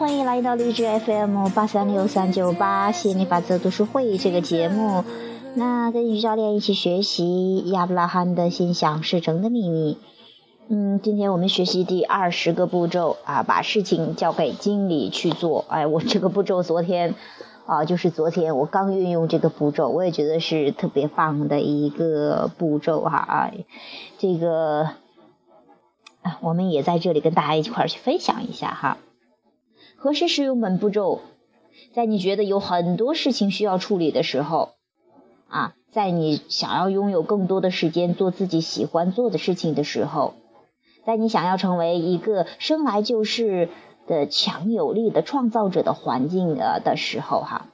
欢迎来到励志 FM 八三六三九八吸引力法则读书会这个节目。那跟于教练一起学习亚伯拉罕的心想事成的秘密。嗯，今天我们学习第二十个步骤啊，把事情交给经理去做。哎，我这个步骤昨天啊，就是昨天我刚运用这个步骤，我也觉得是特别棒的一个步骤哈啊。这个啊，我们也在这里跟大家一块儿去分享一下哈。何时使用本步骤？在你觉得有很多事情需要处理的时候。啊，在你想要拥有更多的时间做自己喜欢做的事情的时候，在你想要成为一个生来就是的强有力的创造者的环境呃的时候，哈，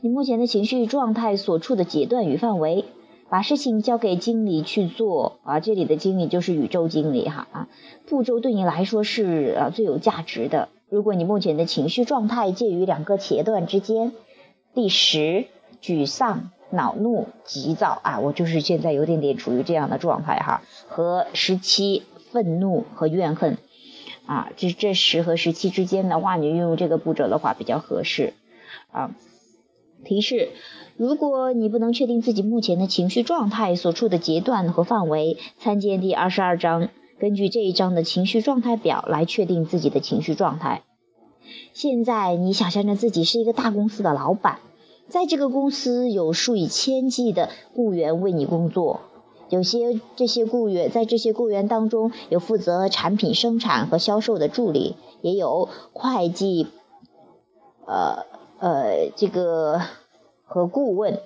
你目前的情绪状态所处的阶段与范围，把事情交给经理去做啊，这里的经理就是宇宙经理哈啊，步骤对你来说是呃最有价值的。如果你目前的情绪状态介于两个阶段之间，第十。沮丧、恼怒、急躁啊，我就是现在有点点处于这样的状态哈。和十七愤怒和怨恨啊，这这十和十七之间的话，你运用这个步骤的话比较合适啊。提示：如果你不能确定自己目前的情绪状态所处的阶段和范围，参见第二十二章，根据这一章的情绪状态表来确定自己的情绪状态。现在你想象着自己是一个大公司的老板。在这个公司有数以千计的雇员为你工作，有些这些雇员在这些雇员当中有负责产品生产和销售的助理，也有会计，呃呃这个和顾问，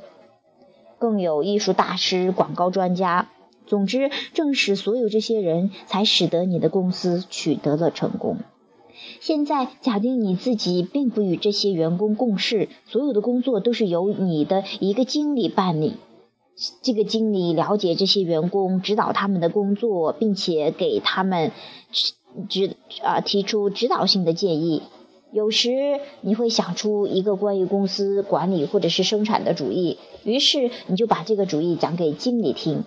更有艺术大师、广告专家。总之，正是所有这些人才使得你的公司取得了成功。现在假定你自己并不与这些员工共事，所有的工作都是由你的一个经理办理。这个经理了解这些员工，指导他们的工作，并且给他们指啊提出指导性的建议。有时你会想出一个关于公司管理或者是生产的主意，于是你就把这个主意讲给经理听。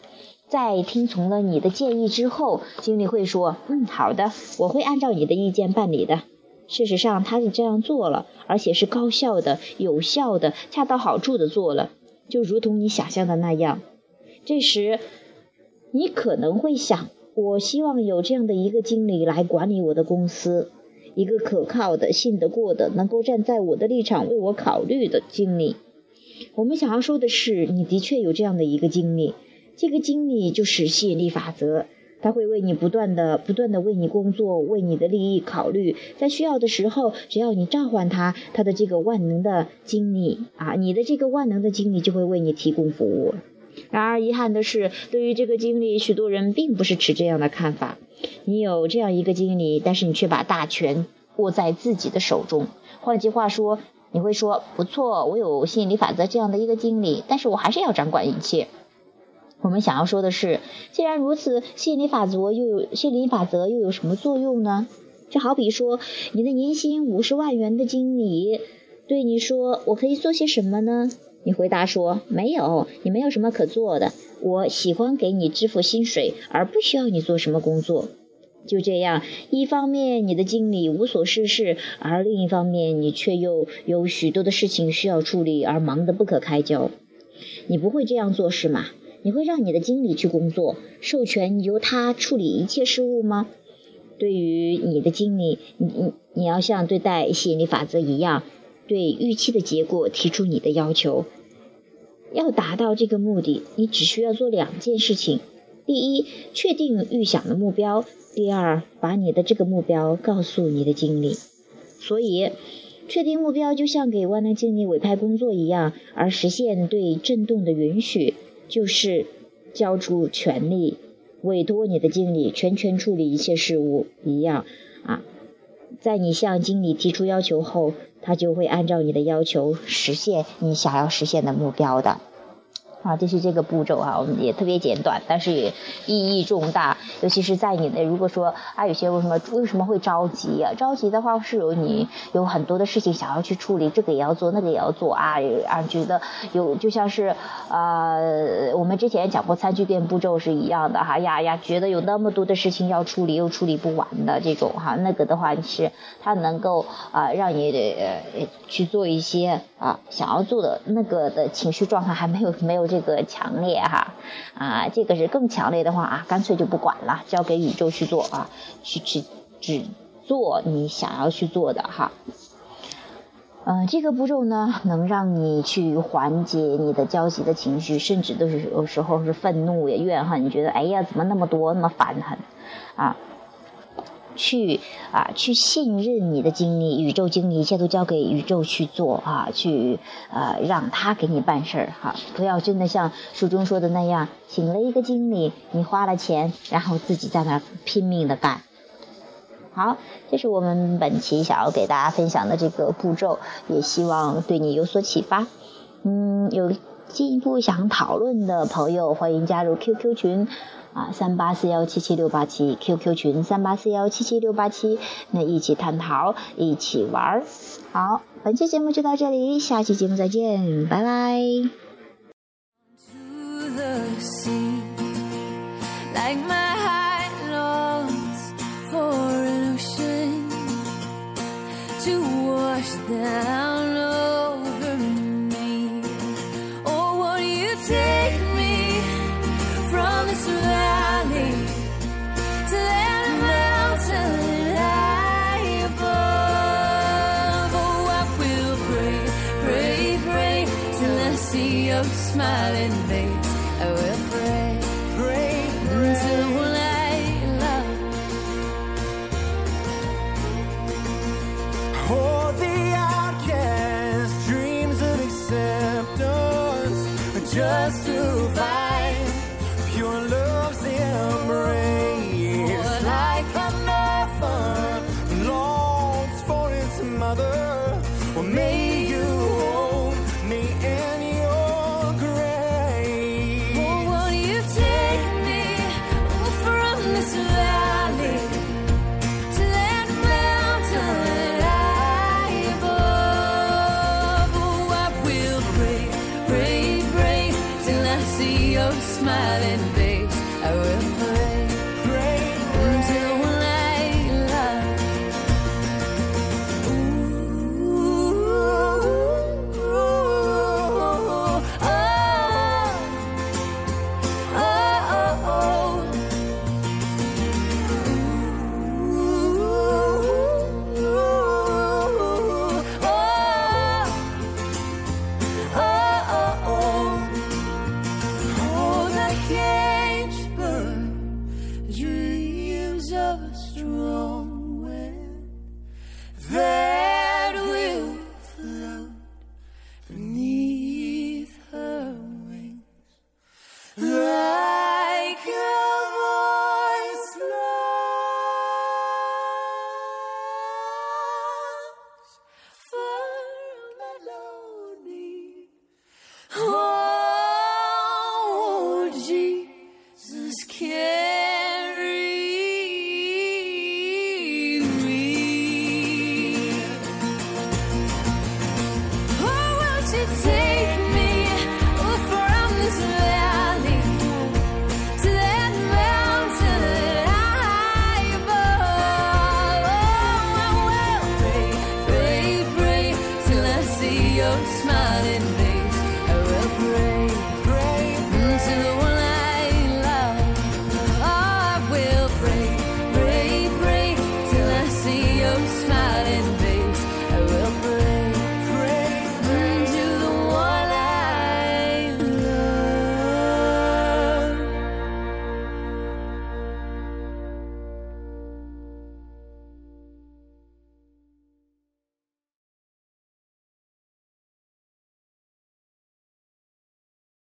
在听从了你的建议之后，经理会说：“嗯，好的，我会按照你的意见办理的。”事实上，他是这样做了，而且是高效的、有效的、恰到好处的做了，就如同你想象的那样。这时，你可能会想：“我希望有这样的一个经理来管理我的公司，一个可靠的、信得过的、能够站在我的立场为我考虑的经理。”我们想要说的是，你的确有这样的一个经理。这个经理就是吸引力法则，他会为你不断的、不断的为你工作，为你的利益考虑。在需要的时候，只要你召唤他，他的这个万能的经理啊，你的这个万能的经理就会为你提供服务。然而，遗憾的是，对于这个经理，许多人并不是持这样的看法。你有这样一个经理，但是你却把大权握在自己的手中。换句话说，你会说：“不错，我有吸引力法则这样的一个经理，但是我还是要掌管一切。”我们想要说的是，既然如此，吸引力法则又有吸引力法则又有什么作用呢？就好比说，你的年薪五十万元的经理对你说：“我可以做些什么呢？”你回答说：“没有，你没有什么可做的。我喜欢给你支付薪水，而不需要你做什么工作。”就这样，一方面你的经理无所事事，而另一方面你却又有许多的事情需要处理，而忙得不可开交。你不会这样做是吗？你会让你的经理去工作，授权由他处理一切事务吗？对于你的经理，你你你要像对待吸引力法则一样，对预期的结果提出你的要求。要达到这个目的，你只需要做两件事情：第一，确定预想的目标；第二，把你的这个目标告诉你的经理。所以，确定目标就像给万能经理委派工作一样，而实现对震动的允许。就是交出权力，委托你的经理全权处理一切事务一样啊。在你向经理提出要求后，他就会按照你的要求实现你想要实现的目标的。啊，这是这个步骤啊，我们也特别简短，但是也意义重大。尤其是在你的如果说啊，有些为什么为什么会着急啊？着急的话是有你有很多的事情想要去处理，这个也要做，那个也要做啊啊，觉得有就像是呃，我们之前讲过餐具店步骤是一样的哈呀呀，觉得有那么多的事情要处理又处理不完的这种哈，那个的话是它能够啊让你呃去做一些啊想要做的那个的情绪状态还没有没有这个强烈哈啊，这个是更强烈的话啊，干脆就不管了，交给宇宙去做啊，去去只做你想要去做的哈。嗯，这个步骤呢，能让你去缓解你的焦急的情绪，甚至都是有时候是愤怒也怨恨，你觉得哎呀，怎么那么多那么烦很啊？去啊，去信任你的经历，宇宙经历一切都交给宇宙去做啊，去呃让他给你办事儿哈，不要真的像书中说的那样，请了一个经理，你花了钱，然后自己在那儿拼命的干。好，这是我们本期想要给大家分享的这个步骤，也希望对你有所启发。嗯，有进一步想讨论的朋友，欢迎加入 QQ 群。啊，三八四幺七七六八七 QQ 群三八四幺七七六八七，那一起探讨，一起玩儿。好，本期节目就到这里，下期节目再见，拜拜。Smiling face. smiling